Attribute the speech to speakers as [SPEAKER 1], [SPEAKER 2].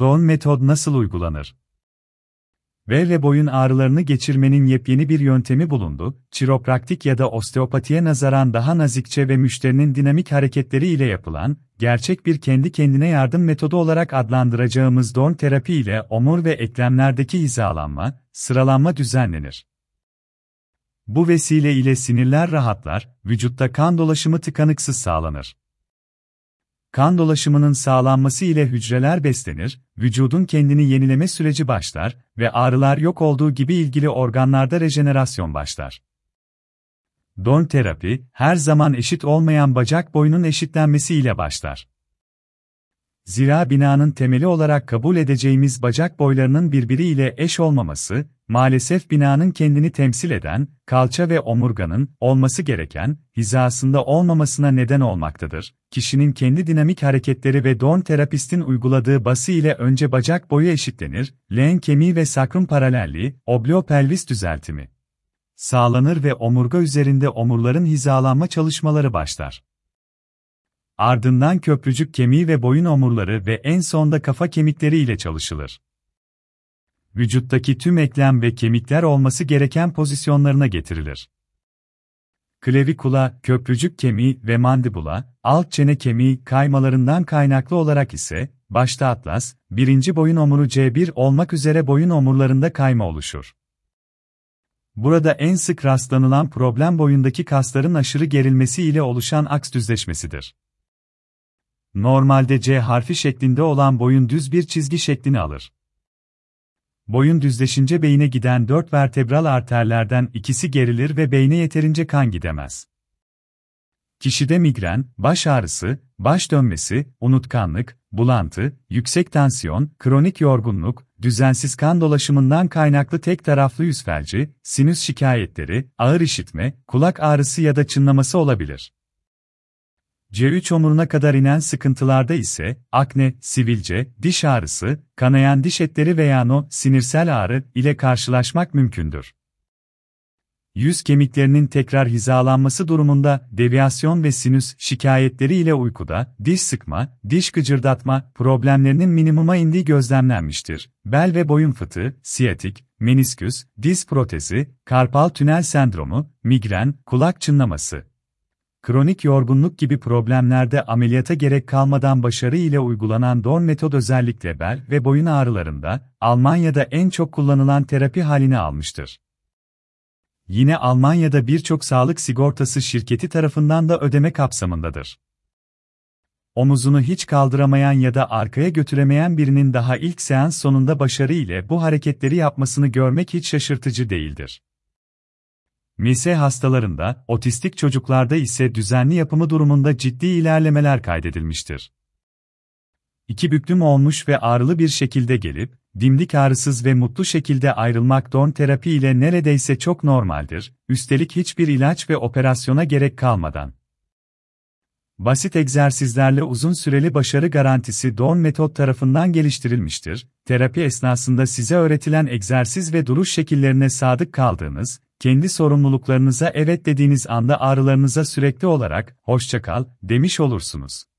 [SPEAKER 1] Doğum metod nasıl uygulanır? Bel ve boyun ağrılarını geçirmenin yepyeni bir yöntemi bulundu. Çiropraktik ya da osteopatiye nazaran daha nazikçe ve müşterinin dinamik hareketleri ile yapılan, gerçek bir kendi kendine yardım metodu olarak adlandıracağımız Dorn terapi ile omur ve eklemlerdeki hizalanma, sıralanma düzenlenir. Bu vesile ile sinirler rahatlar, vücutta kan dolaşımı tıkanıksız sağlanır. Kan dolaşımının sağlanması ile hücreler beslenir, vücudun kendini yenileme süreci başlar ve ağrılar yok olduğu gibi ilgili organlarda rejenerasyon başlar. Don terapi, her zaman eşit olmayan bacak boyunun eşitlenmesi ile başlar. Zira binanın temeli olarak kabul edeceğimiz bacak boylarının birbiriyle eş olmaması, maalesef binanın kendini temsil eden, kalça ve omurganın, olması gereken, hizasında olmamasına neden olmaktadır. Kişinin kendi dinamik hareketleri ve don terapistin uyguladığı bası ile önce bacak boyu eşitlenir, leğen kemiği ve sakrum paralelliği, obliopelvis düzeltimi sağlanır ve omurga üzerinde omurların hizalanma çalışmaları başlar. Ardından köprücük kemiği ve boyun omurları ve en sonda kafa kemikleri ile çalışılır. Vücuttaki tüm eklem ve kemikler olması gereken pozisyonlarına getirilir. Klavikula, köprücük kemiği ve mandibula, alt çene kemiği kaymalarından kaynaklı olarak ise, başta atlas, birinci boyun omuru C1 olmak üzere boyun omurlarında kayma oluşur. Burada en sık rastlanılan problem boyundaki kasların aşırı gerilmesi ile oluşan aks düzleşmesidir. Normalde C harfi şeklinde olan boyun düz bir çizgi şeklini alır. Boyun düzleşince beyine giden dört vertebral arterlerden ikisi gerilir ve beyne yeterince kan gidemez. Kişide migren, baş ağrısı, baş dönmesi, unutkanlık, bulantı, yüksek tansiyon, kronik yorgunluk, düzensiz kan dolaşımından kaynaklı tek taraflı yüz felci, sinüs şikayetleri, ağır işitme, kulak ağrısı ya da çınlaması olabilir. C3 omuruna kadar inen sıkıntılarda ise, akne, sivilce, diş ağrısı, kanayan diş etleri veya no, sinirsel ağrı ile karşılaşmak mümkündür. Yüz kemiklerinin tekrar hizalanması durumunda deviyasyon ve sinüs şikayetleri ile uykuda, diş sıkma, diş gıcırdatma problemlerinin minimuma indiği gözlemlenmiştir. Bel ve boyun fıtığı, siyatik, menisküs, diz protezi, karpal tünel sendromu, migren, kulak çınlaması, kronik yorgunluk gibi problemlerde ameliyata gerek kalmadan başarı ile uygulanan DOR metod özellikle bel ve boyun ağrılarında, Almanya'da en çok kullanılan terapi halini almıştır. Yine Almanya'da birçok sağlık sigortası şirketi tarafından da ödeme kapsamındadır. Omuzunu hiç kaldıramayan ya da arkaya götüremeyen birinin daha ilk seans sonunda başarı ile bu hareketleri yapmasını görmek hiç şaşırtıcı değildir. MS hastalarında, otistik çocuklarda ise düzenli yapımı durumunda ciddi ilerlemeler kaydedilmiştir. İki büklüm olmuş ve ağrılı bir şekilde gelip, dimdik ağrısız ve mutlu şekilde ayrılmak don terapi ile neredeyse çok normaldir, üstelik hiçbir ilaç ve operasyona gerek kalmadan. Basit egzersizlerle uzun süreli başarı garantisi Don metot tarafından geliştirilmiştir. Terapi esnasında size öğretilen egzersiz ve duruş şekillerine sadık kaldığınız, kendi sorumluluklarınıza evet dediğiniz anda ağrılarınıza sürekli olarak hoşça kal demiş olursunuz.